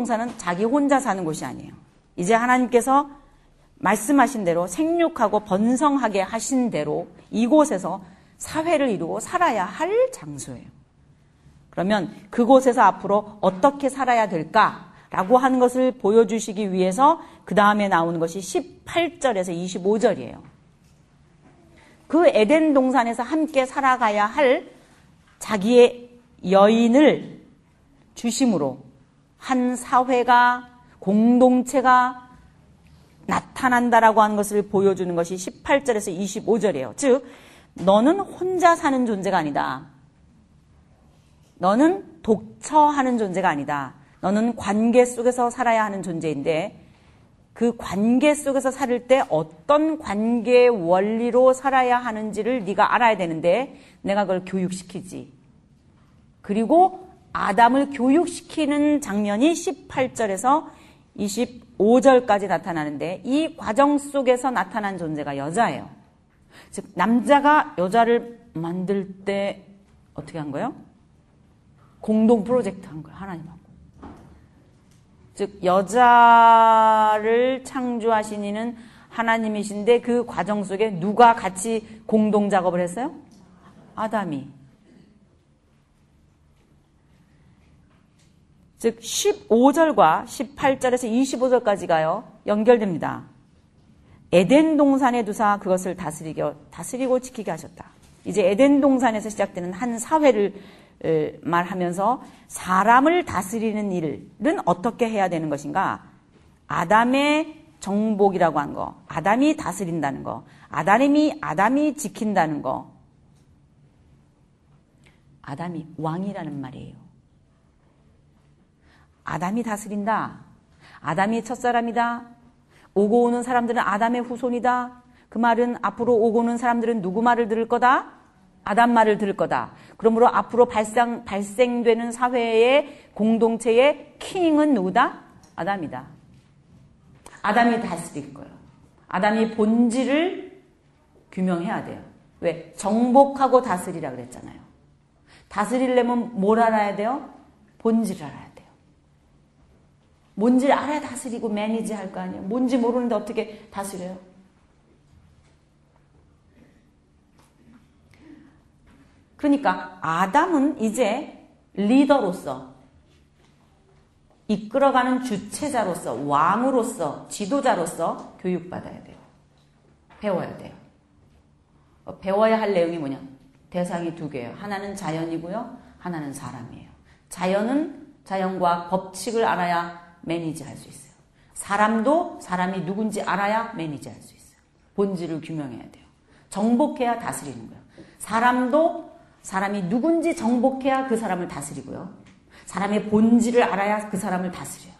동산은 자기 혼자 사는 곳이 아니에요. 이제 하나님께서 말씀하신 대로 생육하고 번성하게 하신 대로 이곳에서 사회를 이루고 살아야 할 장소예요. 그러면 그곳에서 앞으로 어떻게 살아야 될까라고 하는 것을 보여주시기 위해서 그 다음에 나오는 것이 18절에서 25절이에요. 그 에덴 동산에서 함께 살아가야 할 자기의 여인을 주심으로 한 사회가 공동체가 나타난다라고 하는 것을 보여주는 것이 18절에서 25절이에요. 즉, 너는 혼자 사는 존재가 아니다. 너는 독처하는 존재가 아니다. 너는 관계 속에서 살아야 하는 존재인데 그 관계 속에서 살 때 어떤 관계 원리로 살아야 하는지를 네가 알아야 되는데 내가 그걸 교육시키지. 그리고 아담을 교육시키는 장면이 18절에서 25절까지 나타나는데 이 과정 속에서 나타난 존재가 여자예요. 즉 남자가 여자를 만들 때 어떻게 한 거예요? 공동 프로젝트 한 거예요. 하나님하고. 즉 여자를 창조하신 이는 하나님이신데 그 과정 속에 누가 같이 공동 작업을 했어요? 아담이. 즉 15절과 18절에서 25절까지가요. 연결됩니다. 에덴 동산에 두사 그것을 다스리고 다스리고 지키게 하셨다. 이제 에덴 동산에서 시작되는 한 사회를 말하면서 사람을 다스리는 일은 어떻게 해야 되는 것인가? 아담의 정복이라고 한 거, 아담이 다스린다는 거, 아담이 아담이 지킨다는 거. 아담이 왕이라는 말이에요. 아담이 다스린다. 아담이 첫사람이다. 오고 오는 사람들은 아담의 후손이다. 그 말은 앞으로 오고 오는 사람들은 누구 말을 들을 거다? 아담 말을 들을 거다. 그러므로 앞으로 발생, 발생되는 사회의 공동체의 킹은 누구다? 아담이다. 아담이 다스릴 거예요. 아담이 본질을 규명해야 돼요. 왜? 정복하고 다스리라 그랬잖아요. 다스리려면 뭘 알아야 돼요? 본질을 알아야 돼요. 뭔지 알아야 다스리고 매니지 할 거 아니에요. 뭔지 모르는데 어떻게 다스려요? 그러니까 아담은 이제 리더로서 이끌어가는 주체자로서 왕으로서 지도자로서 교육받아야 돼요. 배워야 돼요. 어, 배워야 할 내용이 뭐냐? 대상이 두 개예요. 하나는 자연이고요. 하나는 사람이에요. 자연은 자연과 법칙을 알아야 매니지 할 수 있어요. 사람도 사람이 누군지 알아야 매니지 할 수 있어요. 본질을 규명해야 돼요. 정복해야 다스리는 거예요. 사람도 사람이 누군지 정복해야 그 사람을 다스리고요. 사람의 본질을 알아야 그 사람을 다스려요.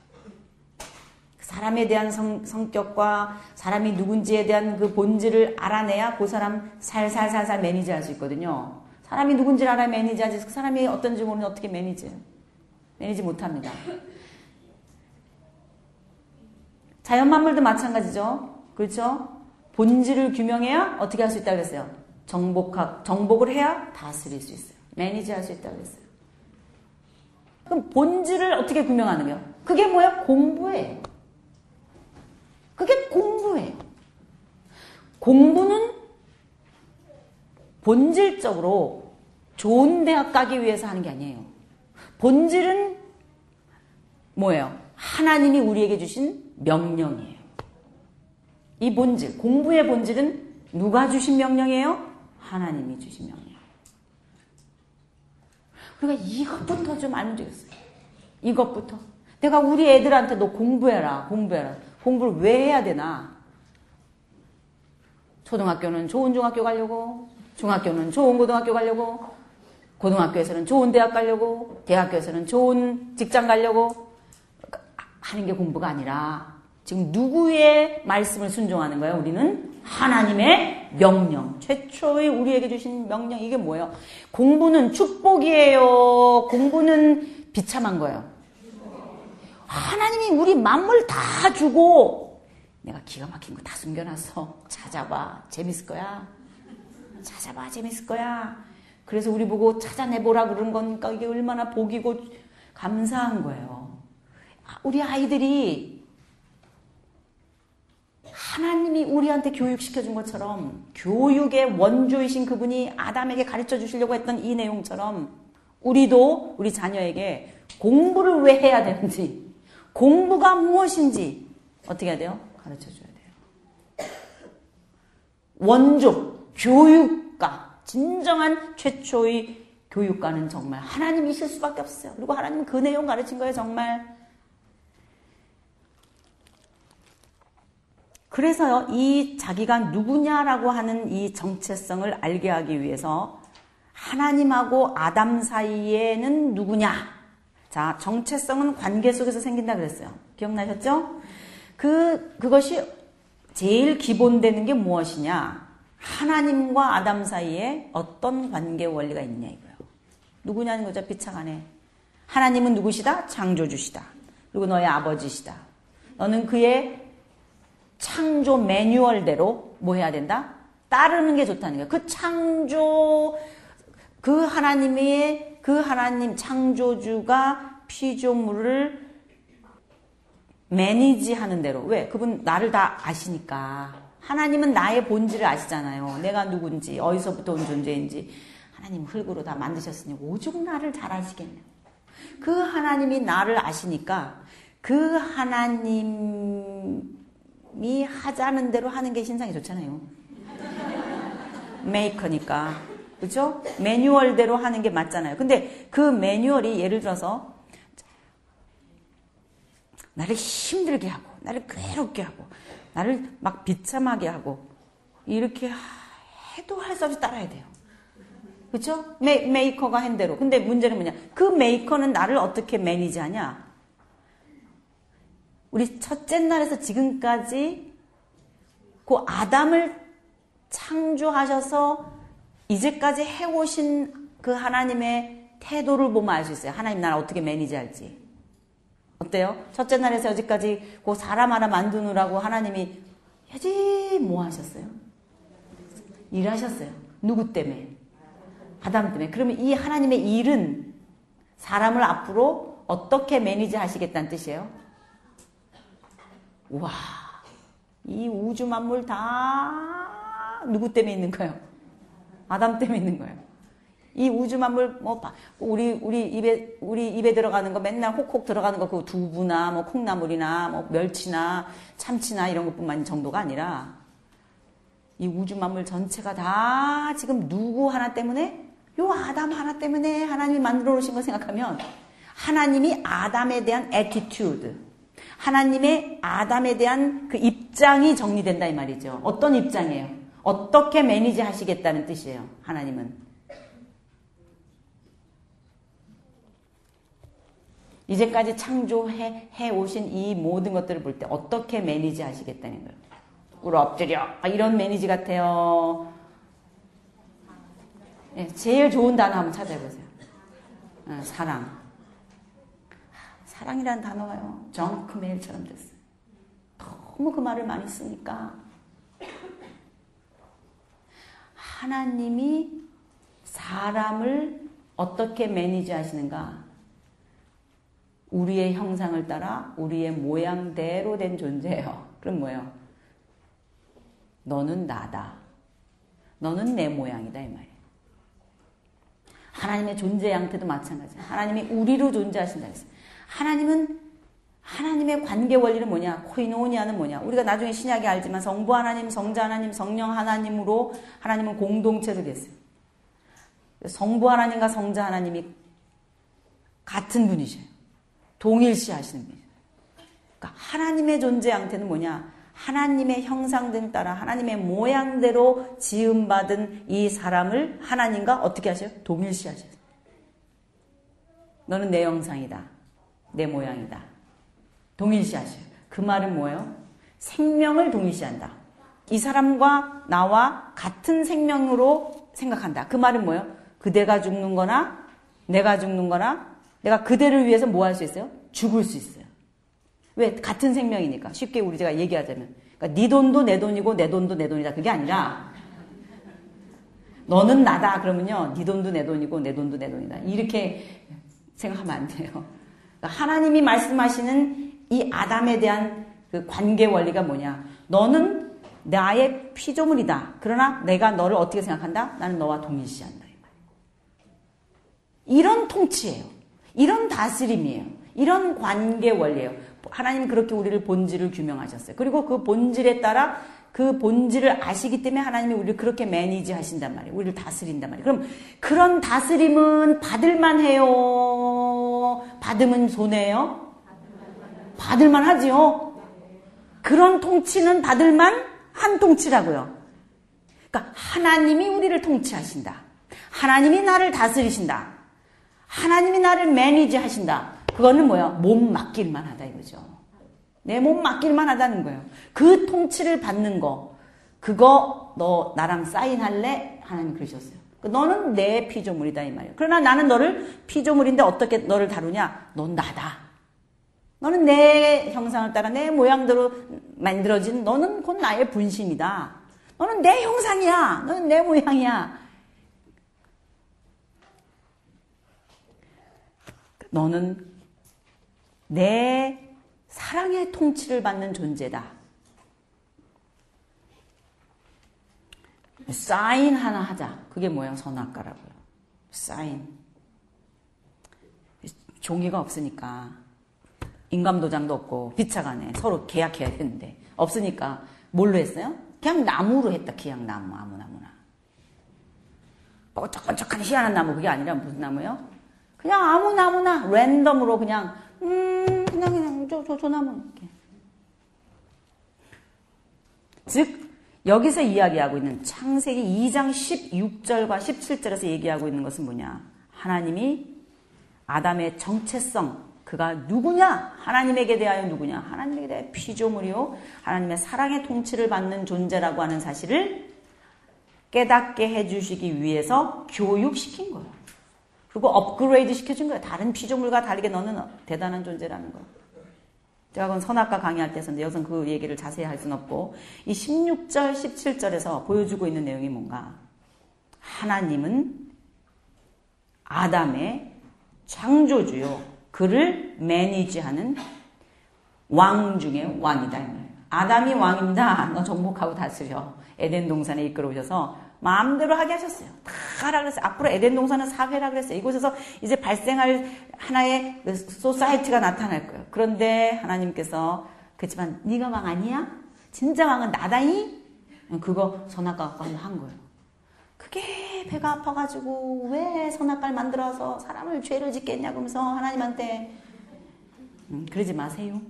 그 사람에 대한 성, 성격과 사람이 누군지에 대한 그 본질을 알아내야 그 사람 살살살살 매니지 할 수 있거든요. 사람이 누군지를 알아야 매니지 하지 그 사람이 어떤지 모르는 어떻게 매니지 매니지 못합니다. 자연 만물도 마찬가지죠. 그렇죠? 본질을 규명해야 어떻게 할 수 있다고 그랬어요? 정복학, 정복을 해야 다스릴 수 있어요. 매니지 할 수 있다고 그랬어요. 그럼 본질을 어떻게 규명하는 거예요? 그게 뭐야? 공부예요. 그게 공부예요. 공부는 본질적으로 좋은 대학 가기 위해서 하는 게 아니에요. 본질은 뭐예요? 하나님이 우리에게 주신 명령이에요. 이 본질, 공부의 본질은 누가 주신 명령이에요? 하나님이 주신 명령. 그러니까 이것부터 좀 알면 되겠어요. 이것부터. 내가 우리 애들한테 너 공부해라, 공부해라. 공부를 왜 해야 되나? 초등학교는 좋은 중학교 가려고, 중학교는 좋은 고등학교 가려고, 고등학교에서는 좋은 대학 가려고, 대학교에서는 좋은 직장 가려고, 하는 게 공부가 아니라 지금 누구의 말씀을 순종하는 거예요? 우리는 하나님의 명령. 최초의 우리에게 주신 명령. 이게 뭐예요? 공부는 축복이에요. 공부는 비참한 거예요. 하나님이 우리 만물 다 주고 내가 기가 막힌 거 다 숨겨놨어. 찾아봐. 재밌을 거야. 찾아봐. 재밌을 거야. 그래서 우리 보고 찾아내보라 그런 거니까 이게 얼마나 복이고 감사한 거예요. 우리 아이들이 하나님이 우리한테 교육시켜 준 것처럼 교육의 원조이신 그분이 아담에게 가르쳐 주시려고 했던 이 내용처럼 우리도 우리 자녀에게 공부를 왜 해야 되는지 공부가 무엇인지 어떻게 해야 돼요? 가르쳐 줘야 돼요. 원조, 교육가, 진정한 최초의 교육가는 정말 하나님이실 수밖에 없어요. 그리고 하나님 그 내용 가르친 거예요, 정말. 그래서요, 이 자기가 누구냐라고 하는 이 정체성을 알게 하기 위해서 하나님하고 아담 사이에는 누구냐? 자, 정체성은 관계 속에서 생긴다 그랬어요. 기억나셨죠? 그, 그것이 제일 기본되는 게 무엇이냐? 하나님과 아담 사이에 어떤 관계 원리가 있냐 이거예요. 누구냐는 거죠, 비차간에. 하나님은 누구시다? 창조주시다. 그리고 너의 아버지시다. 너는 그의 창조 매뉴얼대로 뭐 해야 된다? 따르는 게 좋다는 거예요. 그 창조, 그 하나님의, 그 하나님 창조주가 피조물을 매니지 하는 대로. 왜? 그분 나를 다 아시니까. 하나님은 나의 본질을 아시잖아요. 내가 누군지, 어디서부터 온 존재인지. 하나님 흙으로 다 만드셨으니 오죽 나를 잘 아시겠냐. 그 하나님이 나를 아시니까 그 하나님 이 하자는 대로 하는 게 신상이 좋잖아요. 메이커니까. 그죠? 매뉴얼대로 하는 게 맞잖아요. 근데 그 매뉴얼이 예를 들어서 나를 힘들게 하고, 나를 괴롭게 하고, 나를 막 비참하게 하고, 이렇게 해도 할 수 없이 따라야 돼요. 그쵸? 메, 메이커가 한 대로. 근데 문제는 뭐냐? 그 메이커는 나를 어떻게 매니지하냐? 우리 첫째 날에서 지금까지 그 아담을 창조하셔서 이제까지 해오신 그 하나님의 태도를 보면 알 수 있어요. 하나님 나를 어떻게 매니지할지. 어때요? 첫째 날에서 여지까지 그 사람 하나 만드느라고 하나님이 여지 뭐 하셨어요? 일하셨어요. 누구 때문에? 아담 때문에. 그러면 이 하나님의 일은 사람을 앞으로 어떻게 매니지 하시겠다는 뜻이에요? 와, 이 우주 만물 다 누구 때문에 있는 거예요? 아담 때문에 있는 거예요. 이 우주 만물 뭐 우리 우리 입에 우리 입에 들어가는 거 맨날 혹혹 들어가는 거 그 두부나 뭐 콩나물이나 뭐 멸치나 참치나 이런 것뿐만 정도가 아니라 이 우주 만물 전체가 다 지금 누구 하나 때문에 요 아담 하나 때문에 하나님이 만들어 놓으신 거 생각하면 하나님이 아담에 대한 attitude 하나님의 아담에 대한 그 입장이 정리된다 이 말이죠. 어떤 입장이에요? 어떻게 manage 하시겠다는 뜻이에요. 하나님은. 이제까지 창조해 해 오신 이 모든 것들을 볼 때 어떻게 매니지 하시겠다는 거예요. 꿇어 엎드려. 아, 이런 매니지 같아요. 네, 제일 좋은 단어 한번 찾아보세요. 어, 사랑. 사랑이라는 단어가요. 정크메일처럼 됐어요. 너무 그 말을 많이 쓰니까 하나님이 사람을 어떻게 매니지 하시는가? 우리의 형상을 따라 우리의 모양대로 된 존재예요. 그럼 뭐예요? 너는 나다. 너는 내 모양이다 이 말이에요. 하나님의 존재 양태도 마찬가지예요. 하나님이 우리로 존재하신다 했어요. 하나님은 하나님의 관계 원리는 뭐냐? 코이노니아는 뭐냐? 우리가 나중에 신약에 알지만 성부 하나님, 성자 하나님, 성령 하나님으로 하나님은 공동체로 됐어요. 성부 하나님과 성자 하나님이 같은 분이셔요. 동일시 하시는 분이에요. 그러니까 하나님의 존재 양태는 뭐냐? 하나님의 형상등 따라 하나님의 모양대로 지음받은 이 사람을 하나님과 어떻게 하셔요? 동일시 하셔요. 너는 내 형상이다. 내 모양이다. 동일시하셔요. 그 말은 뭐예요? 생명을 동일시한다. 이 사람과 나와 같은 생명으로 생각한다. 그 말은 뭐예요? 그대가 죽는 거나 내가 죽는 거나 내가 그대를 위해서 뭐 할 수 있어요? 죽을 수 있어요. 왜? 같은 생명이니까. 쉽게 우리가 얘기하자면. 그러니까 네 돈도 내 돈이고 내 돈도 내 돈이다. 그게 아니라 너는 나다. 그러면요. 네 돈도 내 돈이고 내 돈도 내 돈이다. 이렇게 생각하면 안 돼요. 그러니까 하나님이 말씀하시는 이 아담에 대한 그 관계 원리가 뭐냐? 너는 나의 피조물이다. 그러나 내가 너를 어떻게 생각한다? 나는 너와 동일시한다. 이런 통치예요. 이런 다스림이에요. 이런 관계 원리예요. 하나님 그렇게 우리를 본질을 규명하셨어요. 그리고 그 본질에 따라 그 본질을 아시기 때문에 하나님이 우리를 그렇게 매니지 하신단 말이에요. 우리를 다스린단 말이에요. 그럼 그런 다스림은 받을만 해요? 받으면 손해요? 받을만 하지요? 그런 통치는 받을만 한 통치라고요. 그러니까 하나님이 우리를 통치하신다. 하나님이 나를 다스리신다. 하나님이 나를 매니지 하신다. 그거는 뭐야? 몸 맡길만 하다 이거죠. 내 몸 맡길만 하다는 거예요. 그 통치를 받는 거. 그거 너 나랑 사인할래? 하나님 그러셨어요. 너는 내 피조물이다 이 말이에요. 그러나 나는 너를 피조물인데 어떻게 너를 다루냐? 넌 나다. 너는 내 형상을 따라 내 모양대로 만들어진 너는 곧 나의 분신이다. 너는 내 형상이야. 너는 내 모양이야. 너는 내 사랑의 통치를 받는 존재다. 사인 하나 하자. 그게 뭐야? 선악가라고요. 사인. 종이가 없으니까 인감 도장도 없고 비차간에 서로 계약해야 되는데 없으니까 뭘로 했어요? 그냥 나무로 했다. 그냥 나무 아무 나무나. 뻐쩍뻐쩍한 희한한 나무 그게 아니라 무슨 나무요? 그냥 아무 나무나 랜덤으로 그냥 음 그냥 그냥 저저저 나무 이렇게. 즉 여기서 이야기하고 있는 창세기 2장 16절과 17절에서 얘기하고 있는 것은 뭐냐? 하나님이 아담의 정체성 그가 누구냐? 하나님에게 대하여 누구냐? 하나님에게 대하여 피조물이요. 하나님의 사랑의 통치를 받는 존재라고 하는 사실을 깨닫게 해주시기 위해서 교육시킨 거예요. 그리고 업그레이드 시켜준 거예요. 다른 피조물과 다르게 너는 대단한 존재라는 거. 제가 그건 선악과 강의할 때 했었는데 여기서 그 얘기를 자세히 할 수는 없고 이 16절, 17절에서 보여주고 있는 내용이 뭔가 하나님은 아담의 창조주요. 그를 매니지하는 왕 중의 왕이다. 아담이 왕입니다. 너 정복하고 다스려. 에덴 동산에 이끌어오셔서 마음대로 하게 하셨어요. 다 하라 그랬어요. 앞으로 에덴 동산은 사회라 그랬어요. 이곳에서 이제 발생할 하나의 그 society가 나타날 거예요. 그런데 하나님께서 그렇지만 네가 왕 아니야? 진짜 왕은 나다이? 그거 선악과 한 거예요. 그게 배가 아파가지고 왜 선악과를 만들어서 사람을 죄를 짓겠냐 그러면서 하나님한테 음, 그러지 마세요.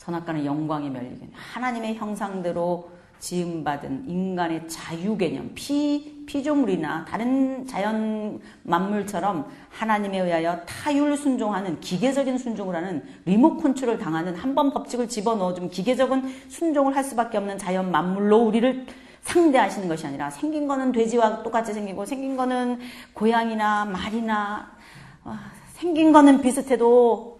선악과는 영광의 면류관. 하나님의 형상대로 지음받은 인간의 자유 개념, 피, 피조물이나 다른 자연 만물처럼 하나님에 의하여 타율 순종하는 기계적인 순종을 하는 remote control 당하는 한 번 법칙을 집어넣어주면 기계적인 순종을 할 수밖에 없는 자연 만물로 우리를 상대하시는 것이 아니라 생긴 거는 돼지와 똑같이 생기고 생긴 거는 고양이나 말이나 생긴 거는 비슷해도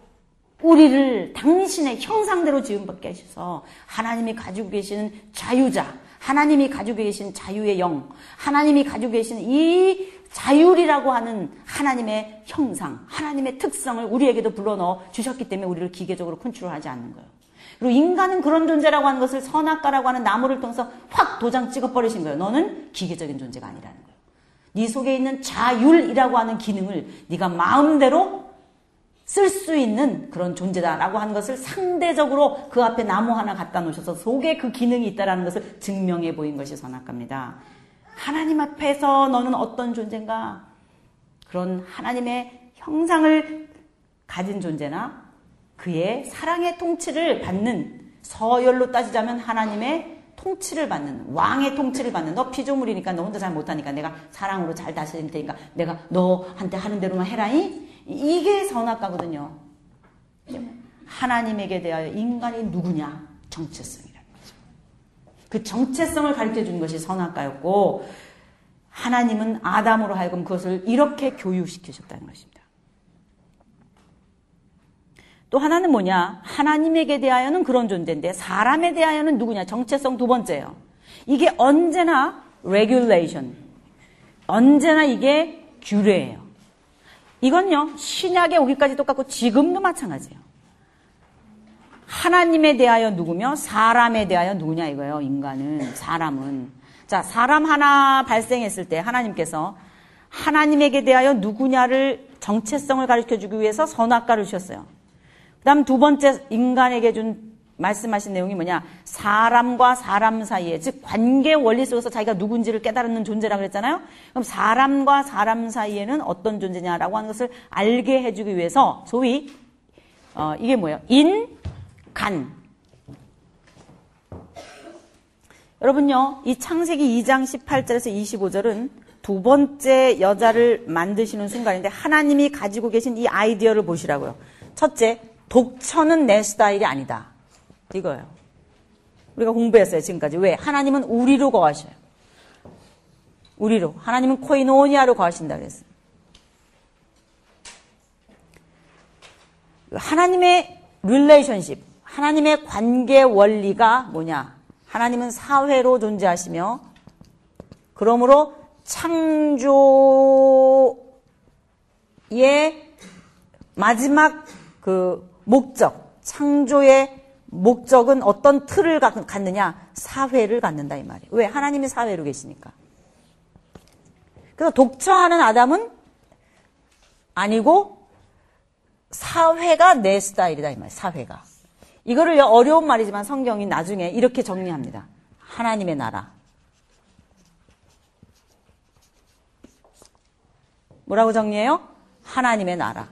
우리를 당신의 형상대로 지음받게 하셔서 하나님이 가지고 계시는 자유자, 하나님이 가지고 계신 자유의 영, 하나님이 가지고 계신 이 자율이라고 하는 하나님의 형상, 하나님의 특성을 우리에게도 불러넣어 주셨기 때문에 우리를 기계적으로 컨트롤하지 않는 거예요. 그리고 인간은 그런 존재라고 하는 것을 선악과라고 하는 나무를 통해서 확 도장 찍어버리신 거예요. 너는 기계적인 존재가 아니라는 거예요. 네 속에 있는 자율이라고 하는 기능을 네가 마음대로 쓸 수 있는 그런 존재다라고 하는 것을 상대적으로 그 앞에 나무 하나 갖다 놓으셔서 속에 그 기능이 있다라는 것을 증명해 보인 것이 선악과입니다. 하나님 앞에서 너는 어떤 존재인가? 그런 하나님의 형상을 가진 존재나 그의 사랑의 통치를 받는 서열로 따지자면 하나님의 통치를 받는 왕의 통치를 받는 너 피조물이니까 너 혼자 잘 못하니까 내가 사랑으로 잘 다스릴 테니까 내가 너한테 하는 대로만 해라이 이게 선악과거든요. 하나님에게 대하여 인간이 누구냐? 정체성이라는 거죠. 그 정체성을 가르쳐 주는 것이 선악과였고, 하나님은 아담으로 하여금 그것을 이렇게 교육시키셨다는 것입니다. 또 하나는 뭐냐? 하나님에게 대하여는 그런 존재인데, 사람에 대하여는 누구냐? 정체성 두 번째예요. 이게 언제나 regulation. 언제나 이게 규례예요. 이건요, 신약에 오기까지 똑같고 지금도 마찬가지예요. 하나님에 대하여 누구며 사람에 대하여 누구냐 이거예요. 인간은 사람은 자 사람 하나 발생했을 때 하나님께서 하나님에게 대하여 누구냐를 정체성을 가르쳐 주기 위해서 선악과를 주셨어요. 그 다음 두 번째 인간에게 준 말씀하신 내용이 뭐냐? 사람과 사람 사이에 즉 관계 원리 속에서 자기가 누군지를 깨달는 존재라 그랬잖아요. 그럼 사람과 사람 사이에는 어떤 존재냐라고 하는 것을 알게 해주기 위해서 소위 어, 이게 뭐예요? 인, 간. 여러분요, 이 창세기 2장 18절에서 25절은 두 번째 여자를 만드시는 순간인데 하나님이 가지고 계신 이 아이디어를 보시라고요. 첫째, 독처는 내 스타일이 아니다. 이거예요. 우리가 공부했어요, 지금까지. 왜? 하나님은 우리로 거하셔요. 우리로. 하나님은 코이노니아로 거하신다 그랬어요. 하나님의 릴레이션십, 하나님의 관계 원리가 뭐냐? 하나님은 사회로 존재하시며, 그러므로 창조의 마지막 그 목적, 창조의 목적은 어떤 틀을 갖느냐? 사회를 갖는다 이 말이에요. 왜? 하나님이 사회로 계시니까. 그래서 독처하는 아담은 아니고 사회가 내 스타일이다 이 말이에요. 사회가. 이거를 어려운 말이지만 성경이 나중에 이렇게 정리합니다. 하나님의 나라. 뭐라고 정리해요? 하나님의 나라.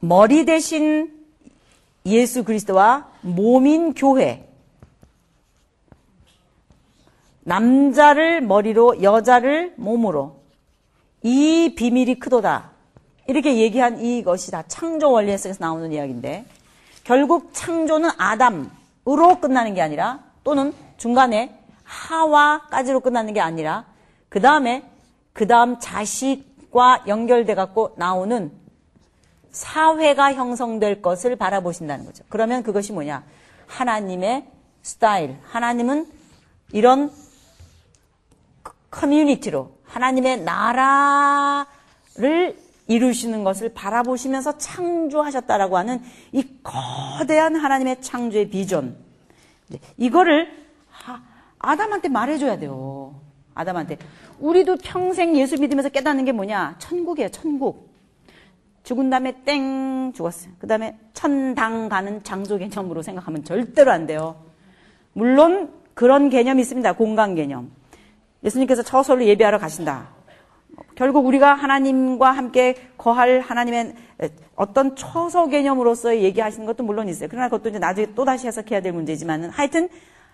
머리 대신 예수 그리스도와 몸인 교회. 남자를 머리로 여자를 몸으로 이 비밀이 크도다. 이렇게 얘기한 이것이 다 창조 원리에서 나오는 이야기인데 결국 창조는 아담으로 끝나는 게 아니라 또는 중간에 하와까지로 끝나는 게 아니라 그 다음에 그 다음 자식과 연결돼 갖고 나오는 사회가 형성될 것을 바라보신다는 거죠. 그러면 그것이 뭐냐? 하나님의 스타일. 하나님은 이런 커뮤니티로 하나님의 나라를 이루시는 것을 바라보시면서 창조하셨다라고 하는 이 거대한 하나님의 창조의 비전. 이거를 아담한테 말해줘야 돼요. 아담한테. 우리도 평생 예수 믿으면서 깨닫는 게 뭐냐? 천국이에요, 천국. 죽은 다음에 땡 죽었어요. 그 다음에 천당 가는 장소 개념으로 생각하면 절대로 안 돼요. 물론 그런 개념이 있습니다. 공간 개념. 예수님께서 처소로 예배하러 가신다. 결국 우리가 하나님과 함께 거할 하나님의 어떤 처소 개념으로서 얘기하시는 것도 물론 있어요. 그러나 그것도 이제 나중에 또 다시 해석해야 될 문제지만은 하여튼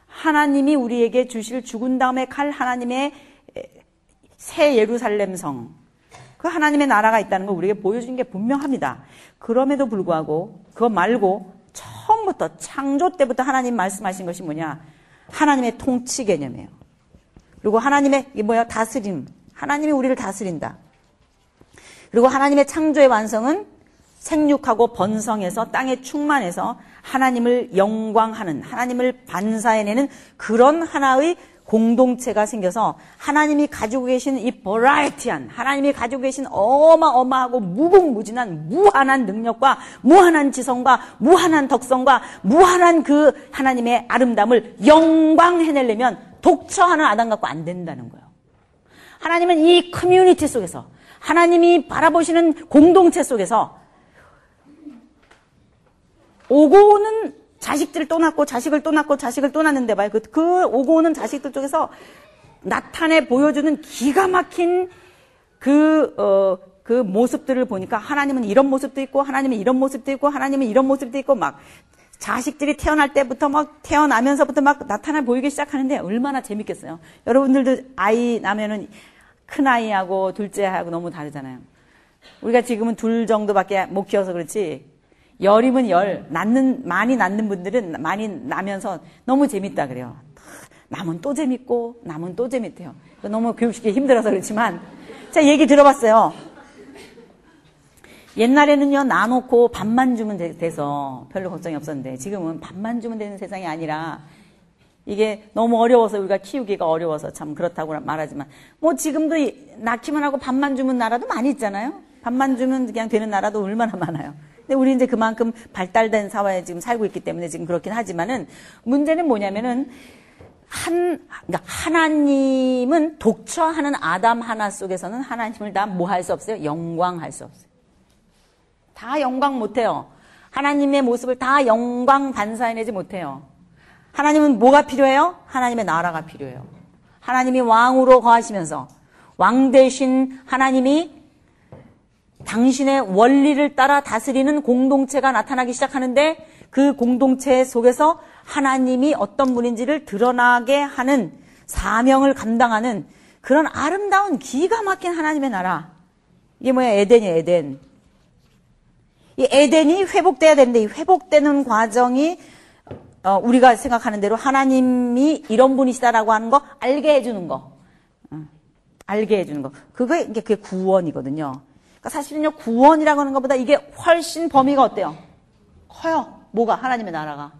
하나님이 우리에게 주실 죽은 다음에 갈 하나님의 새 예루살렘 성, 그 하나님의 나라가 있다는 걸 우리에게 보여준 게 분명합니다. 그럼에도 불구하고 그거 말고 처음부터 창조 때부터 하나님 말씀하신 것이 뭐냐? 하나님의 통치 개념이에요. 그리고 하나님의 이 뭐야 다스림. 하나님이 우리를 다스린다. 그리고 하나님의 창조의 완성은 생육하고 번성해서 땅에 충만해서 하나님을 영광하는 하나님을 반사해내는 그런 하나의 공동체가 생겨서 하나님이 가지고 계신 이 버라이티한 하나님이 가지고 계신 어마어마하고 무궁무진한 무한한 능력과 무한한 지성과 무한한 덕성과 무한한 그 하나님의 아름다움을 영광 해내려면 독처하는 아담 갖고 안 된다는 거예요. 하나님은 이 커뮤니티 속에서 하나님이 바라보시는 공동체 속에서 오고 오는 자식들을 또 낳고 자식을 또 낳고 자식을 또 낳는데 봐요. 그, 그 오고 오는 자식들 쪽에서 나타내 보여주는 기가 막힌 그, 어, 그 모습들을 보니까 하나님은 이런 모습도 있고 하나님은 이런 모습도 있고 하나님은 이런 모습도 있고 막 자식들이 태어날 때부터 막 태어나면서부터 막 나타나 보이기 시작하는데 얼마나 재밌겠어요. 여러분들도 아이 나면은 큰 아이하고 둘째 하고 너무 다르잖아요. 우리가 지금은 둘 정도밖에 못 키워서 그렇지 열이면 열, 낳는, 많이 낳는 분들은 많이 나면서 너무 재밌다 그래요. 남은 또 재밌고, 남은 또 재밌대요. 너무 교육시키기 힘들어서 그렇지만, 제가 얘기 들어봤어요. 옛날에는요, 나놓고 밥만 주면 돼 서 별로 걱정이 없었는데, 지금은 밥만 주면 되는 세상이 아니라, 이게 너무 어려워서 우리가 키우기가 어려워서 참 그렇다고 말하지만 뭐 지금도 낳기만 하고 밥만 주면 나라도 많이 있잖아요. 밥만 주면 그냥 되는 나라도 얼마나 많아요. 근데 우리 이제 그만큼 발달된 사회에 지금 살고 있기 때문에 지금 그렇긴 하지만은 문제는 뭐냐면은 한 그러니까 하나님은 독처하는 아담 하나 속에서는 하나님을 다 뭐 할 수 없어요? 영광할 수 없어요. 다 영광 못해요. 하나님의 모습을 다 영광 반사해내지 못해요. 하나님은 뭐가 필요해요? 하나님의 나라가 필요해요. 하나님이 왕으로 거하시면서 왕 대신 하나님이 당신의 원리를 따라 다스리는 공동체가 나타나기 시작하는데 그 공동체 속에서 하나님이 어떤 분인지를 드러나게 하는 사명을 감당하는 그런 아름다운 기가 막힌 하나님의 나라. 이게 뭐야? 에덴이에요, 에덴. 이 에덴이 회복돼야 되는데 이 회복되는 과정이 어, 우리가 생각하는 대로 하나님이 이런 분이시다라고 하는 거 알게 해주는 거. 어, 알게 해주는 거. 그게, 그게 구원이거든요. 그러니까 사실은요, 구원이라고 하는 것보다 이게 훨씬 범위가 어때요? 커요. 뭐가? 하나님의 나라가.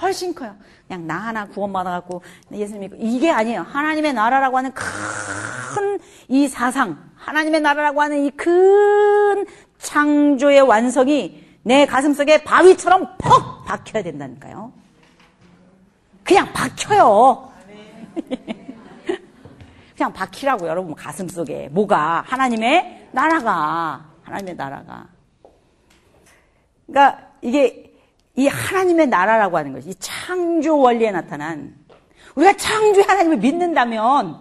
훨씬 커요. 그냥 나 하나 구원받아갖고 예수 믿고 이게 아니에요. 하나님의 나라라고 하는 큰 이 사상, 하나님의 나라라고 하는 이 큰 창조의 완성이 내 가슴 속에 바위처럼 퍽 박혀야 된다니까요. 그냥 박혀요. 그냥 박히라고 여러분 가슴 속에. 뭐가? 하나님의 나라가. 하나님의 나라가. 그러니까 이게 이 하나님의 나라라고 하는 것이 이 창조 원리에 나타난. 우리가 창조의 하나님을 믿는다면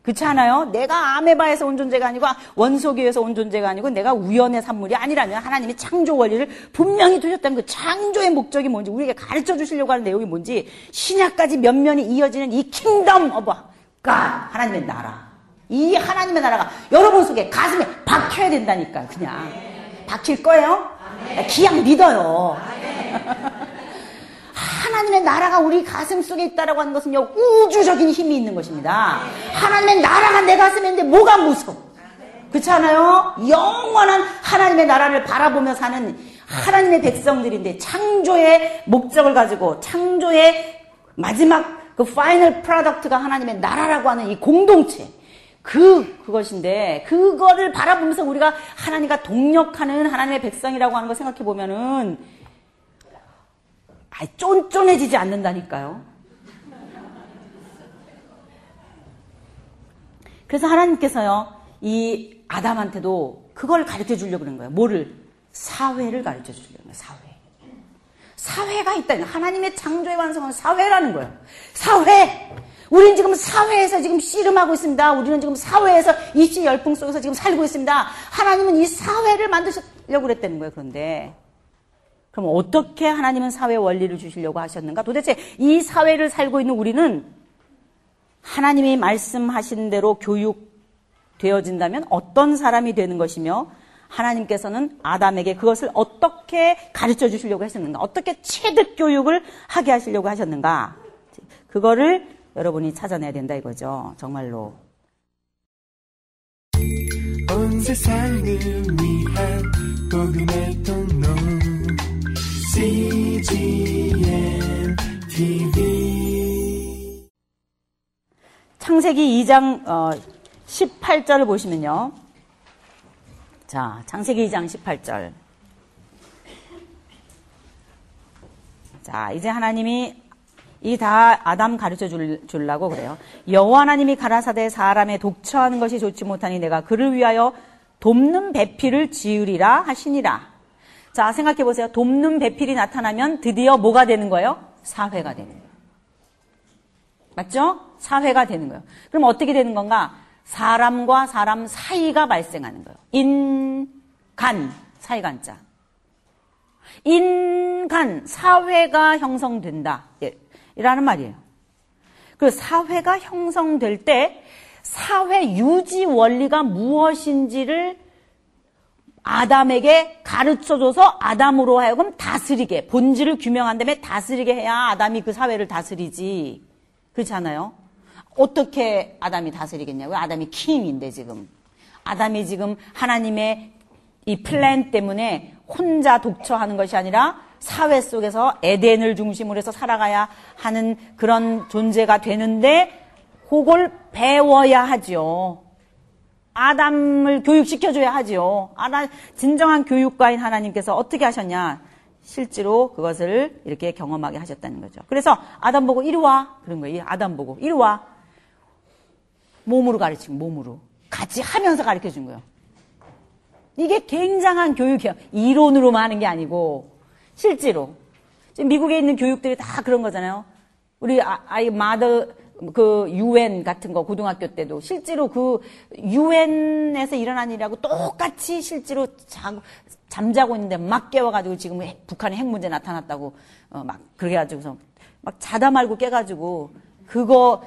그렇지 않아요? 내가 아메바에서 온 존재가 아니고 원숭이에서 온 존재가 아니고 내가 우연의 산물이 아니라면 하나님이 창조 원리를 분명히 두셨다는 그 창조의 목적이 뭔지 우리에게 가르쳐 주시려고 하는 내용이 뭔지 신약까지 면면이 이어지는 이 kingdom of God 하나님의 나라 이 하나님의 나라가 여러분 속에 가슴에 박혀야 된다니까요 그냥 박힐 거예요? 기약 믿어요 하나님의 나라가 우리 가슴 속에 있다라고 하는 것은 요 우주적인 힘이 있는 것입니다. 하나님의 나라가 내 가슴에 있는데 뭐가 무서워? 그렇지 않아요? 영원한 하나님의 나라를 바라보며 사는 하나님의 백성들인데 창조의 목적을 가지고 창조의 마지막 그 final product가 하나님의 나라라고 하는 이 공동체 그 그것인데 그거를 바라보면서 우리가 하나님과 동역하는 하나님의 백성이라고 하는 걸 생각해 보면은 아, 쫀쫀해지지 않는다니까요. 그래서 하나님께서요, 이 아담한테도 그걸 가르쳐 주려고 그런 거예요. 뭐를? 사회를 가르쳐 주려고 거예요, 사회. 사회가 있다는 하나님의 창조의 완성은 사회라는 거예요. 사회! 우리는 지금 사회에서 지금 씨름하고 있습니다. 우리는 지금 사회에서 이씨 열풍 속에서 지금 살고 있습니다. 하나님은 이 사회를 만드시려고 그랬다는 거예요, 그런데. 그럼 어떻게 하나님은 사회 원리를 주시려고 하셨는가? 도대체 이 사회를 살고 있는 우리는 하나님이 말씀하신 대로 교육되어진다면 어떤 사람이 되는 것이며 하나님께서는 아담에게 그것을 어떻게 가르쳐 주시려고 하셨는가? 어떻게 체득 교육을 하게 하시려고 하셨는가? 그거를 여러분이 찾아내야 된다 이거죠. 정말로. 창세기 2장 어, 18절을 보시면요. 자, 창세기 2장 18절. 자, 이제 하나님이 이 다 아담 가르쳐 줄, 줄라고 그래요. 여호와 하나님이 가라사대 사람의 독처하는 것이 좋지 못하니 내가 그를 위하여 돕는 배필을 지으리라 하시니라. 자, 생각해 보세요. 돕는 배필이 나타나면 드디어 뭐가 되는 거예요? 사회가 되는 거예요. 맞죠? 사회가 되는 거예요. 그럼 어떻게 되는 건가? 사람과 사람 사이가 발생하는 거예요. 인간, 사이간자. 인간, 사회가 형성된다. 예, 이라는 말이에요. 그 사회가 형성될 때 사회 유지 원리가 무엇인지를 아담에게 가르쳐줘서 아담으로 하여금 다스리게 본질을 규명한 다음에 다스리게 해야 아담이 그 사회를 다스리지 그렇지 않아요? 어떻게 아담이 다스리겠냐고요? 아담이 킹인데 지금 아담이 지금 하나님의 이 플랜 때문에 혼자 독처하는 것이 아니라 사회 속에서 에덴을 중심으로 해서 살아가야 하는 그런 존재가 되는데 그걸 배워야 하죠. 아담을 교육시켜줘야 하죠. 아담, 진정한 교육가인 하나님께서 어떻게 하셨냐? 실제로 그것을 이렇게 경험하게 하셨다는 거죠. 그래서 아담 보고 이리 와. 그런 거예요. 아담 보고 이리 와. 몸으로 가르치고 몸으로. 같이 하면서 가르쳐 준 거예요. 이게 굉장한 교육이에요. 이론으로만 하는 게 아니고 실제로. 지금 미국에 있는 교육들이 다 그런 거잖아요. 우리 아, 아이 마더 그 유엔 같은 거 고등학교 때도 실제로 그 유엔에서 일어난 일이라고 똑같이 실제로 자, 잠자고 있는데 막 깨워가지고 지금 북한의 핵 문제 나타났다고 어, 막 그렇게 가지고서 막 자다 말고 깨가지고 그거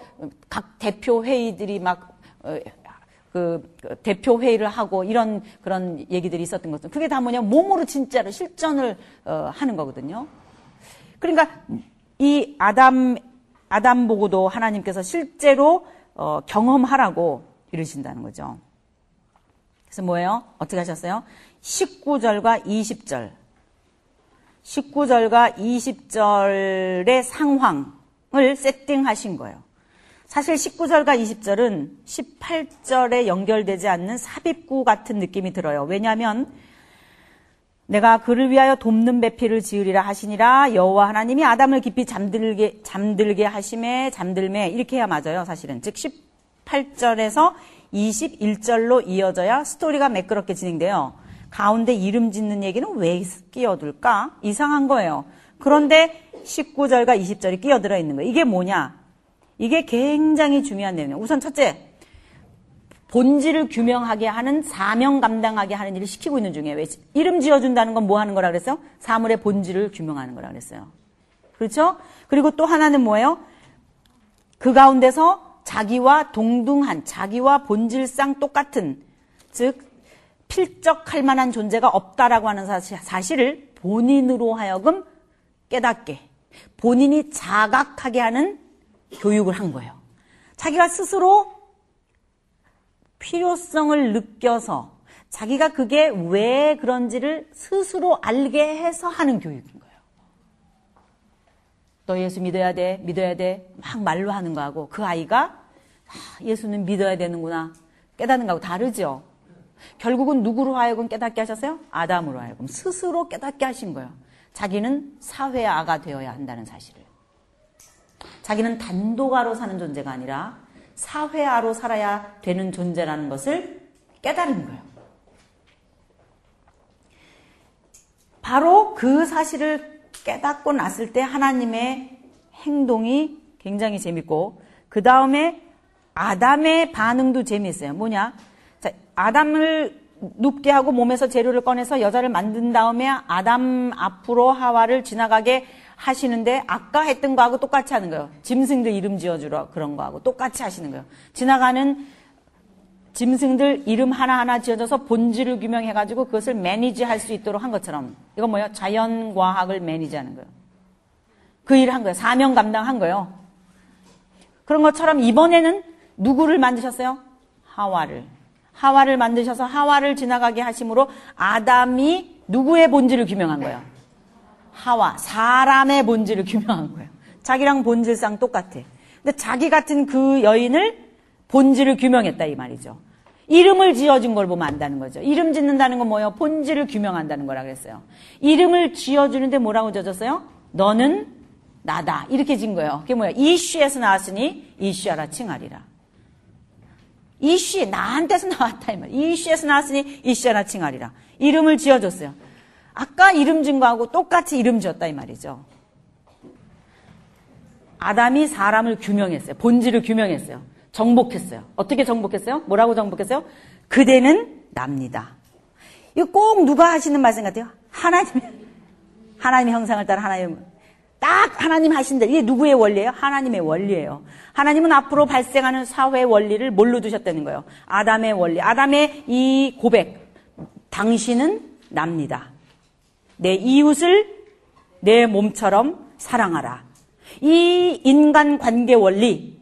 각 대표 회의들이 막 어, 그 대표 회의를 하고 이런 그런 얘기들이 있었던 것은 그게 다 뭐냐 몸으로 진짜로 실전을 어, 하는 거거든요. 그러니까 이 아담 아담 보고도 하나님께서 실제로 어, 경험하라고 이러신다는 거죠. 그래서 뭐예요? 어떻게 하셨어요? 19절과 20절. 19절과 20절의 상황 을 세팅하신 거예요. 사실 19절과 20절은 18절에 연결되지 않는 삽입구 같은 느낌이 들어요. 왜냐하면 내가 그를 위하여 돕는 배필을 지으리라 하시니라 여호와 하나님이 아담을 깊이 잠들게 잠들게 하심에 잠들매 이렇게 해야 맞아요. 사실은 즉 18절에서 21절로 이어져야 스토리가 매끄럽게 진행돼요. 가운데 이름 짓는 얘기는 왜 끼어들까? 이상한 거예요. 그런데 19절과 20절이 끼어들어 있는 거예요. 이게 뭐냐? 이게 굉장히 중요한 내용이에요. 우선 첫째, 본질을 규명하게 하는 사명 감당하게 하는 일을 시키고 있는 중이에요. 왜? 이름 지어준다는 건 뭐 하는 거라 그랬어요? 사물의 본질을 규명하는 거라 그랬어요. 그렇죠? 그리고 또 하나는 뭐예요? 그 가운데서 자기와 동등한, 자기와 본질상 똑같은, 즉, 필적할 만한 존재가 없다라고 하는 사실을 본인으로 하여금 깨닫게, 본인이 자각하게 하는 교육을 한 거예요. 자기가 스스로 필요성을 느껴서 자기가 그게 왜 그런지를 스스로 알게 해서 하는 교육인 거예요. 너 예수 믿어야 돼, 믿어야 돼, 막 말로 하는 거하고 그 아이가 아, 예수는 믿어야 되는구나 깨닫는 거하고 다르죠. 결국은 누구로 하여금 깨닫게 하셨어요? 아담으로 하여금 스스로 깨닫게 하신 거예요. 자기는 사회의 아가 되어야 한다는 사실을. 자기는 단도가로 사는 존재가 아니라 사회화로 살아야 되는 존재라는 것을 깨달은 거예요. 바로 그 사실을 깨닫고 났을 때 하나님의 행동이 굉장히 재밌고 그 다음에 아담의 반응도 재미있어요. 뭐냐? 자, 아담을 눕게 하고 몸에서 재료를 꺼내서 여자를 만든 다음에 아담 앞으로 하와를 지나가게 하시는데 아까 했던 거하고 똑같이 하는 거예요. 짐승들 이름 지어주러 그런 거하고 똑같이 하시는 거예요. 지나가는 짐승들 이름 하나하나 지어져서 본질을 규명해가지고 그것을 매니지 할 수 있도록 한 것처럼 이건 뭐예요? 자연과학을 매니지 하는 거예요. 그 일을 한 거예요. 사명 감당한 거예요. 그런 것처럼 이번에는 누구를 만드셨어요? 하와를. 하와를 만드셔서 하와를 지나가게 하심으로 아담이 누구의 본질을 규명한 거예요? 하와, 사람의 본질을 규명한 거예요. 자기랑 본질상 똑같아. 근데 자기 같은 그 여인을 본질을 규명했다 이 말이죠. 이름을 지어준 걸 보면 안다는 거죠. 이름 짓는다는 건 뭐예요? 본질을 규명한다는 거라 그랬어요. 이름을 지어주는데 뭐라고 지어졌어요? 너는 나다. 이렇게 진 거예요. 그게 뭐야? 이슈에서 나왔으니 이슈하라 칭하리라. 이슈, 나한테서 나왔다 이 말. 이슈에서 나왔으니 이슈하라 칭하리라. 이름을 지어줬어요. 아까 이름 진 거하고 똑같이 이름 지었다 이 말이죠. 아담이 사람을 규명했어요. 본질을 규명했어요. 정복했어요. 어떻게 정복했어요? 뭐라고 정복했어요? 그대는 납니다. 이거 꼭 누가 하시는 말씀 같아요? 하나님, 하나님의 형상을 따라 하나님, 딱 하나님 하신다. 이게 누구의 원리예요? 하나님의 원리예요. 하나님은 앞으로 발생하는 사회 원리를 뭘로 두셨다는 거예요? 아담의 원리. 아담의 이 고백. 당신은 납니다. 내 이웃을 내 몸처럼 사랑하라. 이 인간 관계 원리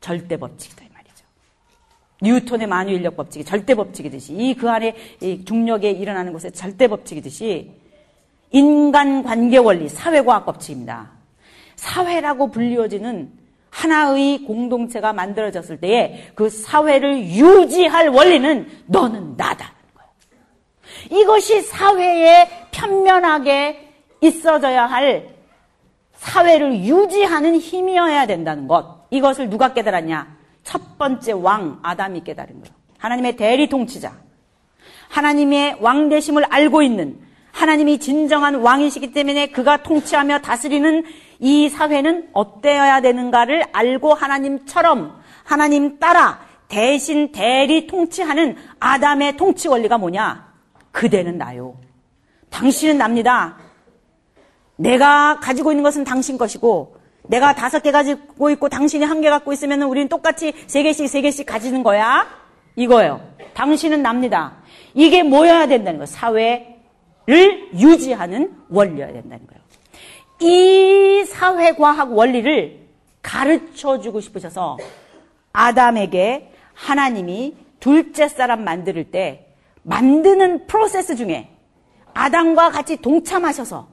절대 법칙이다 이 말이죠. 뉴턴의 만유인력 법칙이 절대 법칙이듯이 이 그 안에 이 중력에 일어나는 곳에 절대 법칙이듯이 인간관계 원리, 사회과학 법칙입니다. 사회라고 불리워지는 하나의 공동체가 만들어졌을 때에 그 사회를 유지할 원리는 너는 나다. 이것이 사회에 편면하게 있어져야 할 사회를 유지하는 힘이어야 된다는 것. 이것을 누가 깨달았냐? 첫 번째 왕 아담이 깨달은 거예요. 하나님의 대리 통치자. 하나님의 왕대심을 알고 있는 하나님이 진정한 왕이시기 때문에 그가 통치하며 다스리는 이 사회는 어때야 되는가를 알고 하나님처럼 하나님 따라 대신 대리 통치하는 아담의 통치 원리가 뭐냐? 그대는 나요. 당신은 납니다. 내가 가지고 있는 것은 당신 것이고 내가 다섯 개 가지고 있고 당신이 한 개 갖고 있으면 우리는 똑같이 세 개씩 세 개씩 가지는 거야. 이거예요. 당신은 납니다. 이게 뭐여야 된다는 거예요. 사회 를 유지하는 원리여야 된다는 거예요. 이 사회과학 원리를 가르쳐 주고 싶으셔서 아담에게 하나님이 둘째 사람 만들 때 만드는 프로세스 중에 아담과 같이 동참하셔서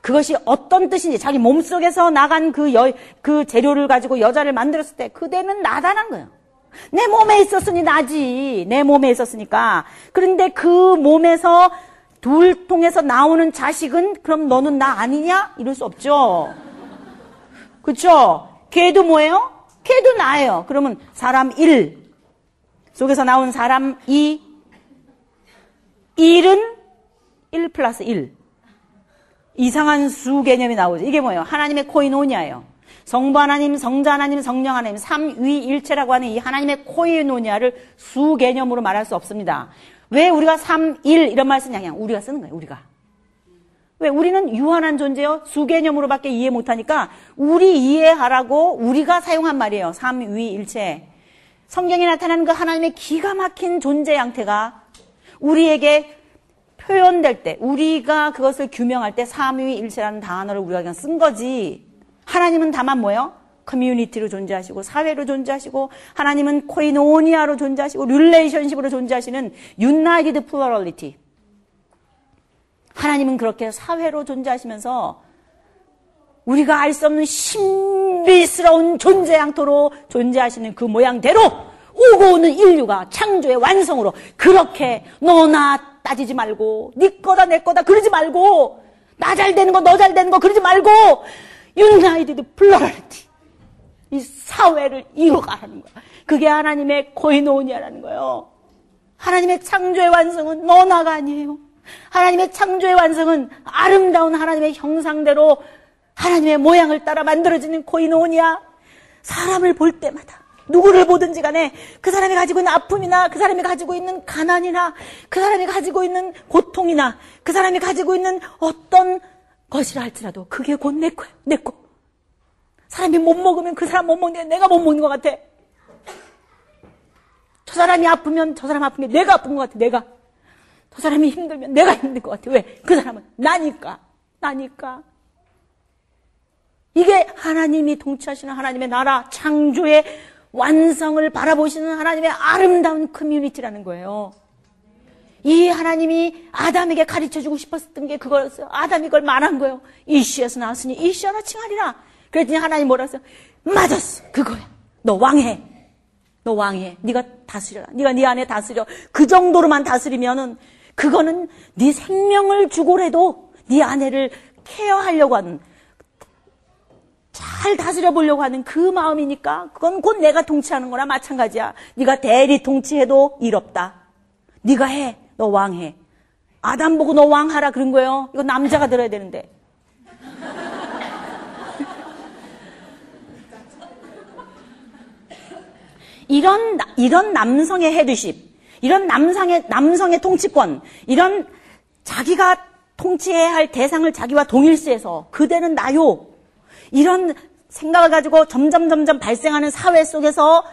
그것이 어떤 뜻인지 자기 몸속에서 나간 그, 여, 그 재료를 가지고 여자를 만들었을 때 그대는 나다란 거예요. 내 몸에 있었으니 나지. 내 몸에 있었으니까. 그런데 그 몸에서 둘 통해서 나오는 자식은 그럼 너는 나 아니냐? 이럴 수 없죠. 그쵸? 걔도 뭐예요? 걔도 나예요. 그러면 사람 1 속에서 나온 사람 2 1은 1 플러스 1. 이상한 수 개념이 나오죠. 이게 뭐예요? 하나님의 코이노니아예요. 성부 하나님, 성자 하나님, 성령 하나님, 삼위일체라고 하는 이 하나님의 코이노니아를 수 개념으로 말할 수 없습니다. 왜 우리가 삼일 이런 말 쓰냐? 그냥 우리가 쓰는 거예요. 우리가. 왜 우리는 유한한 존재요? 수 개념으로밖에 이해 못하니까 우리 이해하라고 우리가 사용한 말이에요. 삼위일체. 성경에 나타나는 그 하나님의 기가 막힌 존재 양태가 우리에게 표현될 때, 우리가 그것을 규명할 때 삼위일체라는 단어를 우리가 그냥 쓴 거지. 하나님은 다만 뭐예요? 커뮤니티로 존재하시고 사회로 존재하시고 하나님은 코이노니아로 존재하시고 relationship으로 존재하시는 united plurality. 하나님은 그렇게 사회로 존재하시면서 우리가 알 수 없는 신비스러운 존재 양태로 존재하시는 그 모양대로 오고 오는 인류가 창조의 완성으로 그렇게 너나 따지지 말고 네 거다 내 거다 그러지 말고 나 잘 되는 거 너 잘 되는 거 그러지 말고 united plurality 이 사회를 이어가라는 거야. 그게 하나님의 코이노니아라는 거예요. 하나님의 창조의 완성은 너나가 아니에요. 하나님의 창조의 완성은 아름다운 하나님의 형상대로 하나님의 모양을 따라 만들어지는 코이노니아. 사람을 볼 때마다 누구를 보든지 간에 그 사람이 가지고 있는 아픔이나 그 사람이 가지고 있는 가난이나 그 사람이 가지고 있는 고통이나 그 사람이 가지고 있는 어떤 것이라 할지라도 그게 곧 내 거야, 내 거. 사람이 못 먹으면 그 사람 못 먹는데 내가 못 먹는 것 같아. 저 사람이 아프면 저 사람 아픈 게 내가 아픈 것 같아, 내가. 저 사람이 힘들면 내가 힘들 것 같아. 왜? 그 사람은 나니까. 나니까. 이게 하나님이 통치하시는 하나님의 나라, 창조의 완성을 바라보시는 하나님의 아름다운 커뮤니티라는 거예요. 이 하나님이 아담에게 가르쳐 주고 싶었던 게 그거였어요. 아담이 그걸 말한 거예요. 이시에서 나왔으니 이시하나 칭하리라. 그랬더니 하나님 뭐라 했어요? 맞았어. 그거야. 너 왕해. 너 왕해. 네가 다스려라. 네가 네 안에 다스려. 그 정도로만 다스리면은 그거는 네 생명을 주고라도 네 아내를 케어하려고 하는 잘 다스려 보려고 하는 그 마음이니까 그건 곧 내가 통치하는 거나 마찬가지야. 네가 대리 통치해도 일 없다. 네가 해. 너 왕해. 아담 보고 너 왕하라 그런 거예요. 이거 남자가 들어야 되는데. 이런 이런 남성의 헤드십, 이런 남성의 남성의 통치권, 이런 자기가 통치해야 할 대상을 자기와 동일시해서 그대는 나요. 이런 생각을 가지고 점점 점점 발생하는 사회 속에서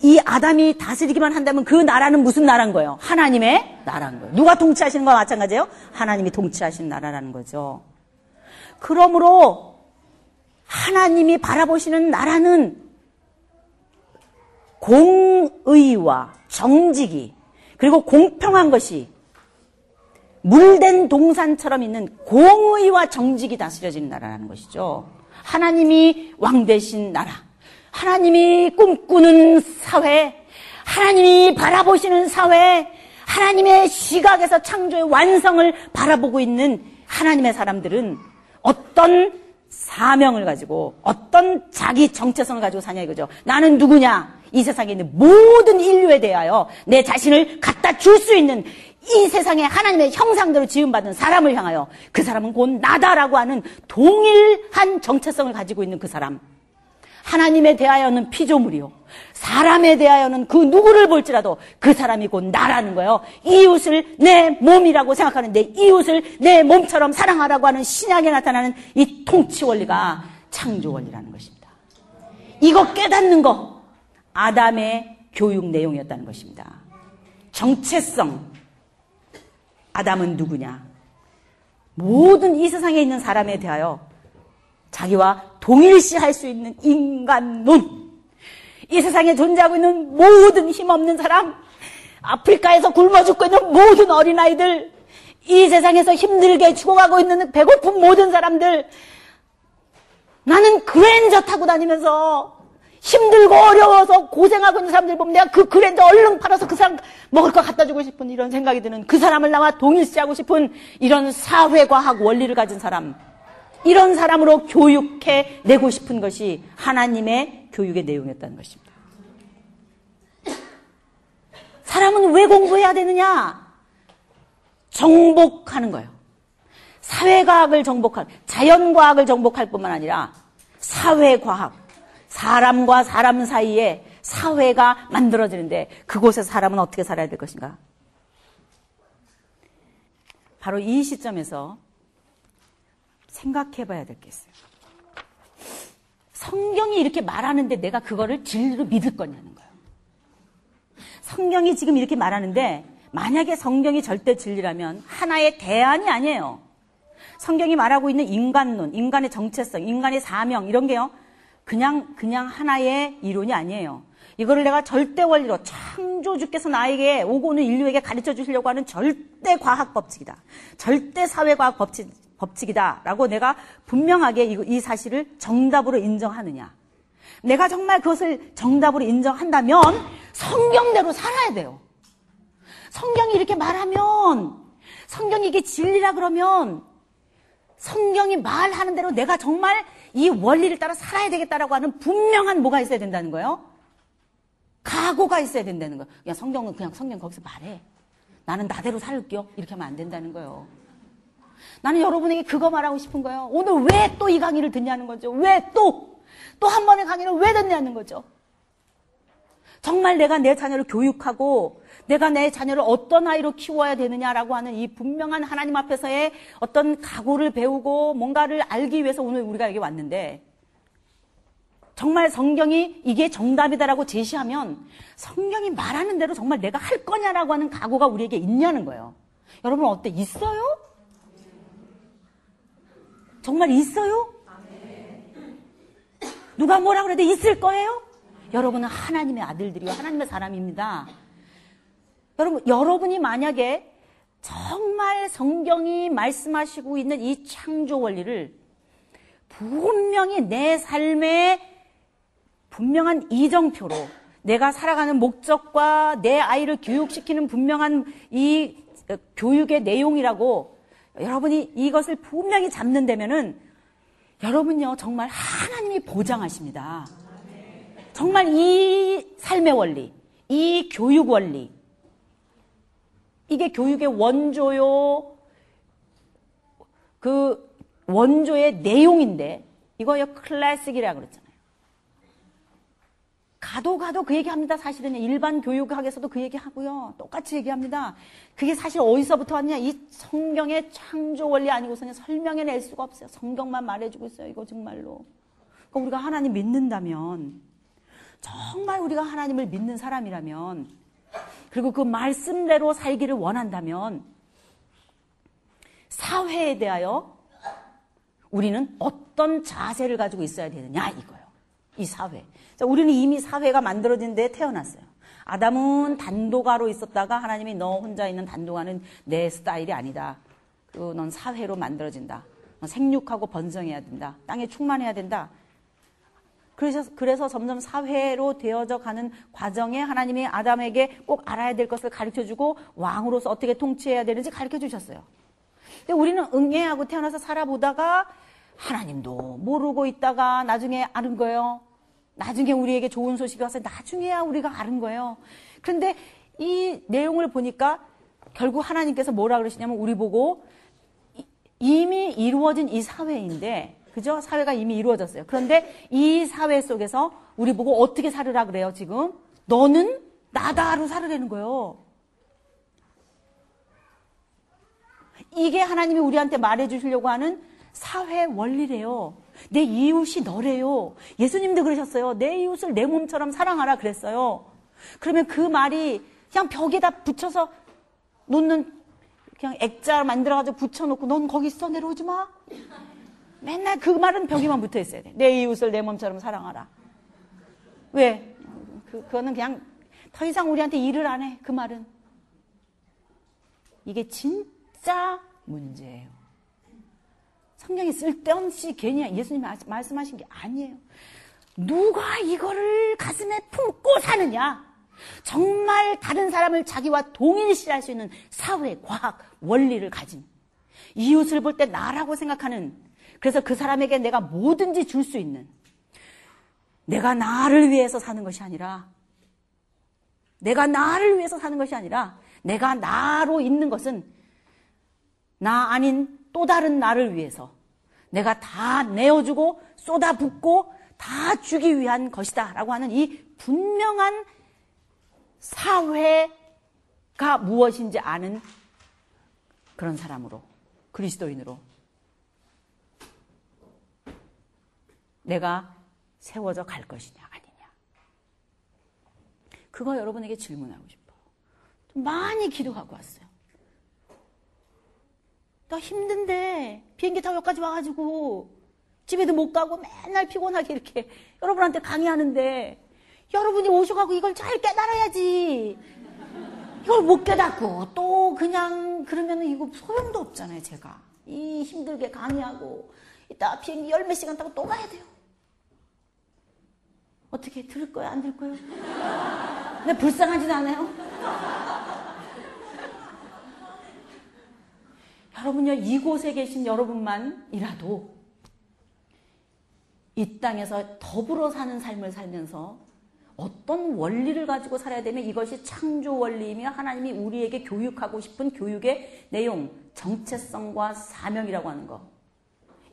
이 아담이 다스리기만 한다면 그 나라는 무슨 나라인 거예요? 하나님의 나라인 거예요. 누가 통치하시는 거와 마찬가지예요? 하나님이 통치하신 나라라는 거죠. 그러므로 하나님이 바라보시는 나라는 공의와 정직이 그리고 공평한 것이 물된 동산처럼 있는 공의와 정직이 다스려지는 나라라는 것이죠. 하나님이 왕 되신 나라. 하나님이 꿈꾸는 사회. 하나님이 바라보시는 사회. 하나님의 시각에서 창조의 완성을 바라보고 있는 하나님의 사람들은 어떤 사명을 가지고 어떤 자기 정체성을 가지고 사냐 이거죠. 나는 누구냐? 이 세상에 있는 모든 인류에 대하여 내 자신을 갖다 줄 수 있는 이 세상에 하나님의 형상대로 지음받은 사람을 향하여 그 사람은 곧 나다라고 하는 동일한 정체성을 가지고 있는 그 사람. 하나님에 대하여는 피조물이요. 사람에 대하여는 그 누구를 볼지라도 그 사람이 곧 나라는 거예요. 이웃을 내 몸이라고 생각하는 내 이웃을 내 몸처럼 사랑하라고 하는 신약에 나타나는 이 통치 원리가 창조 원리라는 것입니다. 이거 깨닫는 거 아담의 교육 내용이었다는 것입니다. 정체성. 아담은 누구냐? 모든 이 세상에 있는 사람에 대하여 자기와 동일시할 수 있는 인간론. 이 세상에 존재하고 있는 모든 힘없는 사람, 아프리카에서 굶어 죽고 있는 모든 어린아이들, 이 세상에서 힘들게 죽어가고 있는 배고픈 모든 사람들, 나는 그랜저 타고 다니면서 힘들고 어려워서 고생하고 있는 사람들 보면 내가 그 그랜저 얼른 팔아서 그 사람 먹을 거 갖다 주고 싶은 이런 생각이 드는 그 사람을 나와 동일시하고 싶은 이런 사회과학 원리를 가진 사람. 이런 사람으로 교육해 내고 싶은 것이 하나님의 교육의 내용이었다는 것입니다. 사람은 왜 공부해야 되느냐? 정복하는 거예요. 사회과학을 정복할, 자연과학을 정복할 뿐만 아니라 사회과학, 사람과 사람 사이에 사회가 만들어지는데 그곳에서 사람은 어떻게 살아야 될 것인가? 바로 이 시점에서 생각해 봐야 될 게 있어요. 성경이 이렇게 말하는데 내가 그거를 진리로 믿을 거냐는 거예요. 성경이 지금 이렇게 말하는데 만약에 성경이 절대 진리라면 하나의 대안이 아니에요. 성경이 말하고 있는 인간론, 인간의 정체성, 인간의 사명 이런 게요. 그냥 그냥 하나의 이론이 아니에요. 이거를 내가 절대 원리로 창조주께서 나에게 오고는 인류에게 가르쳐 주시려고 하는 절대 과학 법칙이다. 절대 사회 과학 법칙, 법칙이다라고 내가 분명하게 이 사실을 정답으로 인정하느냐. 내가 정말 그것을 정답으로 인정한다면 성경대로 살아야 돼요. 성경이 이렇게 말하면 성경이 이게 진리라 그러면 성경이 말하는 대로 내가 정말 이 원리를 따라 살아야 되겠다라고 하는 분명한 뭐가 있어야 된다는 거예요? 각오가 있어야 된다는 거예요. 야, 성경은 그냥 성경 거기서 말해. 나는 나대로 살게요. 이렇게 하면 안 된다는 거예요. 나는 여러분에게 그거 말하고 싶은 거예요. 오늘 왜 또 이 강의를 듣냐는 거죠. 왜 또? 또 한 번의 강의를 왜 듣냐는 거죠. 정말 내가 내 자녀를 교육하고 내가 내 자녀를 어떤 아이로 키워야 되느냐라고 하는 이 분명한 하나님 앞에서의 어떤 각오를 배우고 뭔가를 알기 위해서 오늘 우리가 여기 왔는데 정말 성경이 이게 정답이다라고 제시하면 성경이 말하는 대로 정말 내가 할 거냐라고 하는 각오가 우리에게 있냐는 거예요. 여러분 어때? 있어요? 정말 있어요? 누가 뭐라 그래도 있을 거예요? 여러분은 하나님의 아들들이요. 하나님의 사람입니다. 여러분, 여러분이 만약에 정말 성경이 말씀하시고 있는 이 창조 원리를 분명히 내 삶의 분명한 이정표로 내가 살아가는 목적과 내 아이를 교육시키는 분명한 이 교육의 내용이라고 여러분이 이것을 분명히 잡는다면은 여러분요 정말 하나님이 보장하십니다. 정말 이 삶의 원리, 이 교육 원리, 이게 교육의 원조요, 그 원조의 내용인데 이거요 클래식이라 그랬잖아요. 가도 가도 그 얘기합니다. 사실은 일반 교육학에서도 그 얘기하고요. 똑같이 얘기합니다. 그게 사실 어디서부터 왔냐? 이 성경의 창조 원리 아니고서는 설명해낼 수가 없어요. 성경만 말해주고 있어요. 이거 정말로. 그러니까 우리가 하나님 믿는다면 정말 우리가 하나님을 믿는 사람이라면 그리고 그 말씀대로 살기를 원한다면 사회에 대하여 우리는 어떤 자세를 가지고 있어야 되느냐 이거예요. 이 사회. 자, 우리는 이미 사회가 만들어진 데 태어났어요. 아담은 단도가로 있었다가 하나님이 너 혼자 있는 단도가는 내 스타일이 아니다. 그넌 사회로 만들어진다. 생육하고 번성해야 된다. 땅에 충만해야 된다. 그래서, 그래서 점점 사회로 되어져 가는 과정에 하나님이 아담에게 꼭 알아야 될 것을 가르쳐 주고 왕으로서 어떻게 통치해야 되는지 가르쳐 주셨어요. 근데 우리는 응애하고 태어나서 살아보다가 하나님도 모르고 있다가 나중에 아는 거예요. 나중에 우리에게 좋은 소식이 와서 나중에야 우리가 아는 거예요. 그런데 이 내용을 보니까 결국 하나님께서 뭐라 그러시냐면 우리 보고 이미 이루어진 이 사회인데 그죠? 사회가 이미 이루어졌어요. 그런데 이 사회 속에서 우리 보고 어떻게 살으라 그래요, 지금? 너는 나다로 살으라는 거예요. 이게 하나님이 우리한테 말해 주시려고 하는 사회 원리래요. 내 이웃이 너래요. 예수님도 그러셨어요. 내 이웃을 내 몸처럼 사랑하라 그랬어요. 그러면 그 말이 그냥 벽에다 붙여서 놓는 그냥 액자 만들어가지고 붙여놓고 넌 거기 있어 내려오지 마. 맨날 그 말은 벽에만 붙어 있어야 돼. 내 이웃을 내 몸처럼 사랑하라. 왜? 그, 그거는 그냥 더 이상 우리한테 일을 안 해. 그 말은. 이게 진짜 문제예요. 성경이 쓸데없이 괜히 예수님이 말씀하신 게 아니에요. 누가 이거를 가슴에 품고 사느냐? 정말 다른 사람을 자기와 동일시할 수 있는 사회, 과학, 원리를 가진 이웃을 볼 때 나라고 생각하는 그래서 그 사람에게 내가 뭐든지 줄 수 있는 내가 나를 위해서 사는 것이 아니라 내가 나를 위해서 사는 것이 아니라 내가 나로 있는 것은 나 아닌 또 다른 나를 위해서 내가 다 내어주고 쏟아붓고 다 주기 위한 것이다 라고 하는 이 분명한 사회가 무엇인지 아는 그런 사람으로 그리스도인으로 내가 세워져 갈 것이냐 아니냐 그거 여러분에게 질문하고 싶어요. 좀 많이 기도하고 왔어요. 나 힘든데 비행기 타고 여기까지 와가지고 집에도 못 가고 맨날 피곤하게 이렇게 여러분한테 강의하는데 여러분이 오셔가고 이걸 잘 깨달아야지. 이걸 못 깨닫고 또 그냥 그러면 이거 소용도 없잖아요, 제가. 이 힘들게 강의하고 이따 비행기 열 몇 시간 타고 또 가야 돼요. 어떻게 들을 거야, 안 들을 거예요? 근데 불쌍하지도 않아요? 여러분요, 이곳에 계신 여러분만이라도 이 땅에서 더불어 사는 삶을 살면서 어떤 원리를 가지고 살아야 되면 이것이 창조 원리이며 하나님이 우리에게 교육하고 싶은 교육의 내용, 정체성과 사명이라고 하는 거.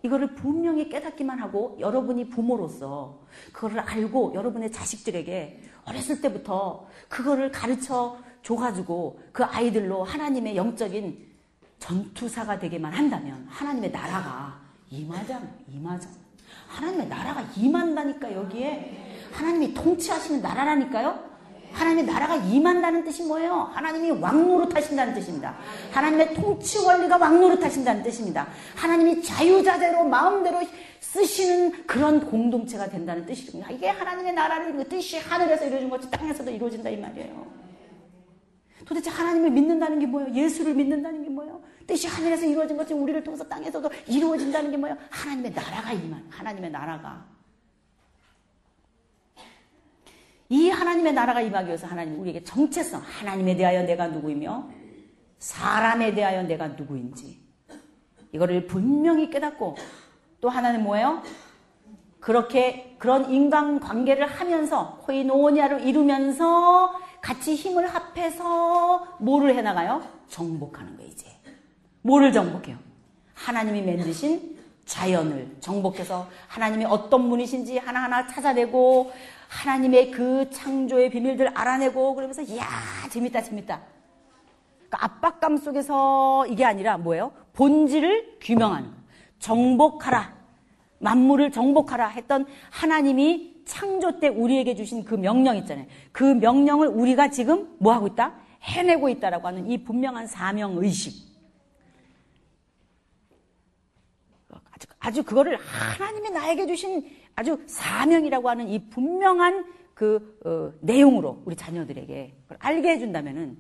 이거를 분명히 깨닫기만 하고 여러분이 부모로서 그거를 알고 여러분의 자식들에게 어렸을 때부터 그거를 가르쳐 줘가지고 그 아이들로 하나님의 영적인 전투사가 되게만 한다면 하나님의 나라가 임하잖아, 임하잖아. 하나님의 나라가 임한다니까 여기에 하나님이 통치하시는 나라라니까요. 하나님의 나라가 임한다는 뜻이 뭐예요? 하나님이 왕노릇 하신다는 뜻입니다. 하나님의 통치 원리가 왕노릇 하신다는 뜻입니다. 하나님이 자유자재로 마음대로 쓰시는 그런 공동체가 된다는 뜻입니다. 이게 하나님의 나라를 뜻이 하늘에서 이루어진 것이 땅에서도 이루어진다 이 말이에요. 도대체 하나님을 믿는다는 게 뭐예요? 예수를 믿는다는 게 뭐예요? 뜻이 하늘에서 이루어진 것이 우리를 통해서 땅에서도 이루어진다는 게 뭐예요? 하나님의 나라가 임한 하나님의 나라가 이 하나님의 나라가 임하기 위해서 하나님 우리에게 정체성, 하나님에 대하여 내가 누구이며 사람에 대하여 내가 누구인지 이거를 분명히 깨닫고 또 하나는 뭐예요? 그렇게 그런 인간 관계를 하면서 코이노니아를 이루면서 같이 힘을 합해서 뭐를 해나가요? 정복하는 거예요, 이제. 뭐를 정복해요? 하나님이 만드신 자연을 정복해서 하나님이 어떤 분이신지 하나하나 찾아내고 하나님의 그 창조의 비밀들 알아내고 그러면서 이야 재밌다 재밌다. 그러니까 압박감 속에서 이게 아니라 뭐예요? 본질을 규명하는 정복하라 만물을 정복하라 했던 하나님이 창조 때 우리에게 주신 그 명령 있잖아요. 그 명령을 우리가 지금 뭐 하고 있다? 해내고 있다라고 하는 이 분명한 사명 의식. 아주, 아주 그거를 하나님이 나에게 주신 아주 사명이라고 하는 이 분명한 그 어, 내용으로 우리 자녀들에게 알게 해준다면은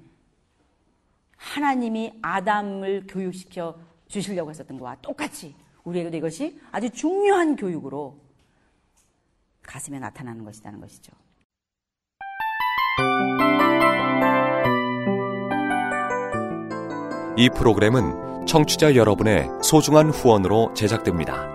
하나님이 아담을 교육시켜 주시려고 했었던 것과 똑같이 우리에게도 이것이 아주 중요한 교육으로 가슴에 나타나는 것이라는 것이죠. 이 프로그램은 청취자 여러분의 소중한 후원으로 제작됩니다.